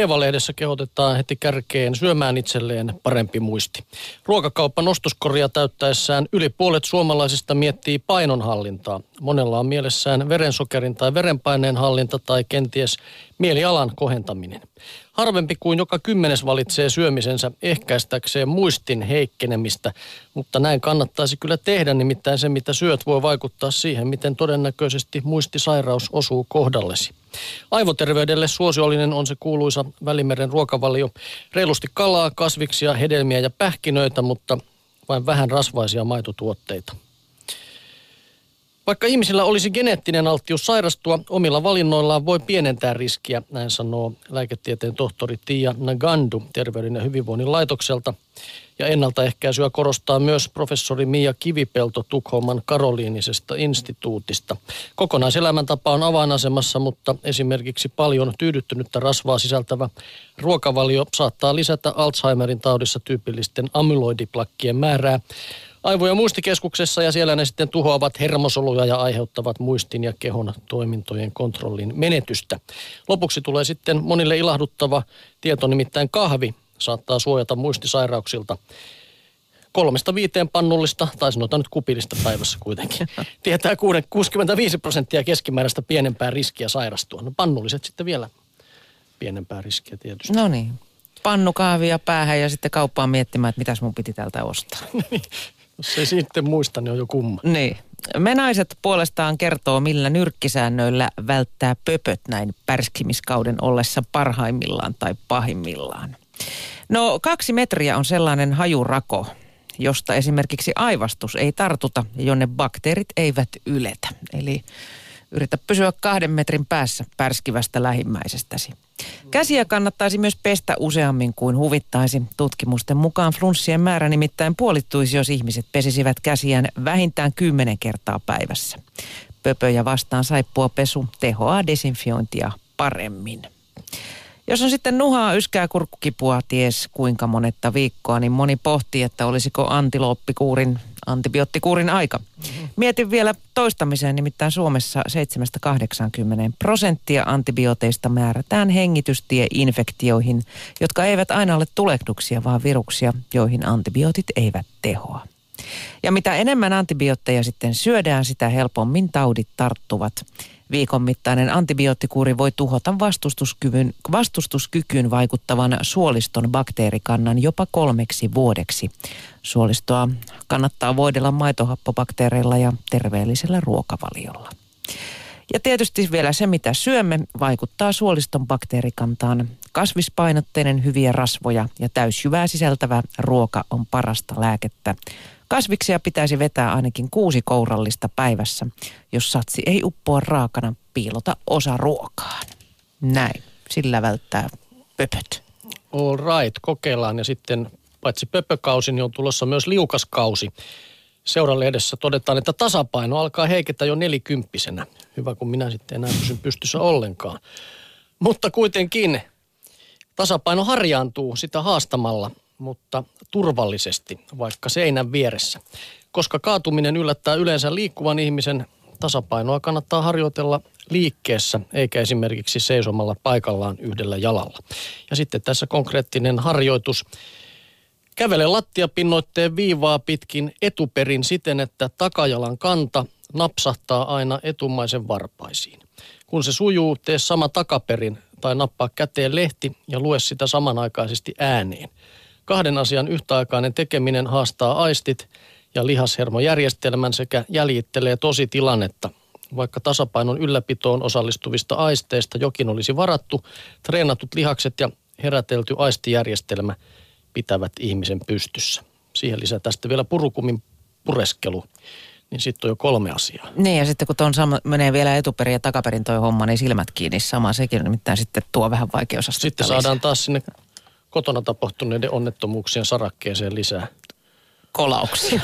Eeva-lehdessä kehotetaan heti kärkeen syömään itselleen parempi muisti. Ruokakauppa nostoskoria täyttäessään yli puolet suomalaisista miettii painonhallintaa. Monella on mielessään verensokerin tai verenpaineen hallinta tai kenties mielialan kohentaminen. Harvempi kuin joka kymmenes valitsee syömisensä ehkäistäkseen muistin heikkenemistä, mutta näin kannattaisi kyllä tehdä, nimittäin se mitä syöt voi vaikuttaa siihen, miten todennäköisesti muistisairaus osuu kohdallesi. Aivoterveydelle suosiollinen on se kuuluisa Välimeren ruokavalio. Reilusti kalaa, kasviksia, hedelmiä ja pähkinöitä, mutta vain vähän rasvaisia maitotuotteita. Vaikka ihmisillä olisi geneettinen alttius sairastua, omilla valinnoillaan voi pienentää riskiä, näin sanoo lääketieteen tohtori Tia Nagandu Terveyden ja hyvinvoinnin laitokselta. Ja ennaltaehkäisyä korostaa myös professori Mia Kivipelto Tukholman Karoliinisesta instituutista. Kokonaiselämäntapa on avainasemassa, mutta esimerkiksi paljon tyydyttynyttä rasvaa sisältävä ruokavalio saattaa lisätä Alzheimerin taudissa tyypillisten amyloidiplakkien määrää aivo- ja muistikeskuksessa ja siellä ne sitten tuhoavat hermosoluja ja aiheuttavat muistin ja kehon toimintojen kontrollin menetystä. Lopuksi tulee sitten monille ilahduttava tieto, nimittäin kahvi saattaa suojata muistisairauksilta kolmesta viiteen pannullista, tai sanotaan nyt kupillista päivässä kuitenkin, tietää 65 prosenttia keskimääräistä pienempää riskiä sairastua. No pannulliset sitten vielä pienempää riskiä tietysti. No niin. Pannukaavia päähän ja sitten kauppaan miettimään, että mitäs mun piti täältä ostaa. Jos ei sitten muista, niin on jo kumma. Niin. Me naiset puolestaan kertoo, millä nyrkkisäännöillä välttää pöpöt näin pärskimiskauden ollessa parhaimmillaan tai pahimmillaan. No kaksi metriä on sellainen hajurako, josta esimerkiksi aivastus ei tartuta ja jonne bakteerit eivät yletä. Eli yritä pysyä kahden metrin päässä pärskivästä lähimmäisestäsi. Käsiä kannattaisi myös pestä useammin kuin huvittaisi. Tutkimusten mukaan flunssien määrä nimittäin puolittuisi, jos ihmiset pesisivät käsiään vähintään kymmenen kertaa päivässä. Pöpöjä vastaan saippua pesu tehoaa desinfiointia paremmin. Jos on sitten nuhaa, yskää, kurkkukipua, ties kuinka monetta viikkoa, niin moni pohtii, että olisiko antilooppikuurin, antibioottikuurin aika. Mm-hmm. Mietin vielä toistamiseen, nimittäin Suomessa 7-80 prosenttia antibiooteista määrätään hengitystieinfektioihin, jotka eivät aina ole tulehduksia, vaan viruksia, joihin antibiootit eivät tehoa. Ja mitä enemmän antibiootteja sitten syödään, sitä helpommin taudit tarttuvat. Viikon mittainen antibioottikuuri voi tuhota vastustuskyvyn, vastustuskykyyn vaikuttavan suoliston bakteerikannan jopa kolmeksi vuodeksi. Suolistoa kannattaa voidella maitohappobakteereilla ja terveellisellä ruokavaliolla. Ja tietysti vielä se, mitä syömme, vaikuttaa suoliston bakteerikantaan. Kasvispainotteinen hyviä rasvoja ja täysjyvää sisältävä ruoka on parasta lääkettä. Kasviksia pitäisi vetää ainakin kuusi kourallista päivässä. Jos satsi ei uppoa raakana, piilota osa ruokaan. Näin. Sillä välttää pöpöt. All right, kokeillaan ja sitten paitsi pöpökausi, niin on tulossa myös liukaskausi. Seuralehdessä todetaan, että tasapaino alkaa heiketä jo nelikymppisenä. Hyvä, kun minä sitten enää pysyn pystyssä ollenkaan. Mutta kuitenkin tasapaino harjaantuu sitä haastamalla mutta turvallisesti, vaikka seinän vieressä. Koska kaatuminen yllättää yleensä liikkuvan ihmisen, tasapainoa kannattaa harjoitella liikkeessä, eikä esimerkiksi seisomalla paikallaan yhdellä jalalla. Ja sitten tässä konkreettinen harjoitus. Kävele lattiapinnoitteen viivaa pitkin etuperin siten, että takajalan kanta napsahtaa aina etumaisen varpaisiin. Kun se sujuu, tee sama takaperin tai nappaa käteen lehti ja lue sitä samanaikaisesti ääneen. Kahden asian yhtäaikainen tekeminen haastaa aistit ja lihashermojärjestelmän sekä jäljittelee tosi tilannetta. Vaikka tasapainon ylläpitoon osallistuvista aisteista jokin olisi varattu, treenatut lihakset ja herätelty aistijärjestelmä pitävät ihmisen pystyssä. Siihen lisätään sitten vielä purukumin pureskelu niin sitten on jo kolme asiaa. Niin ja sitten kun tuon sama, menee vielä etuperin ja takaperin toi homma, niin silmät kiinni sama sekin, nimittäin sitten tuo vähän vaikeusastetta Sitten saadaan taas sinne kotona tapahtuneiden onnettomuuksien sarakkeeseen lisää. Kolauksia.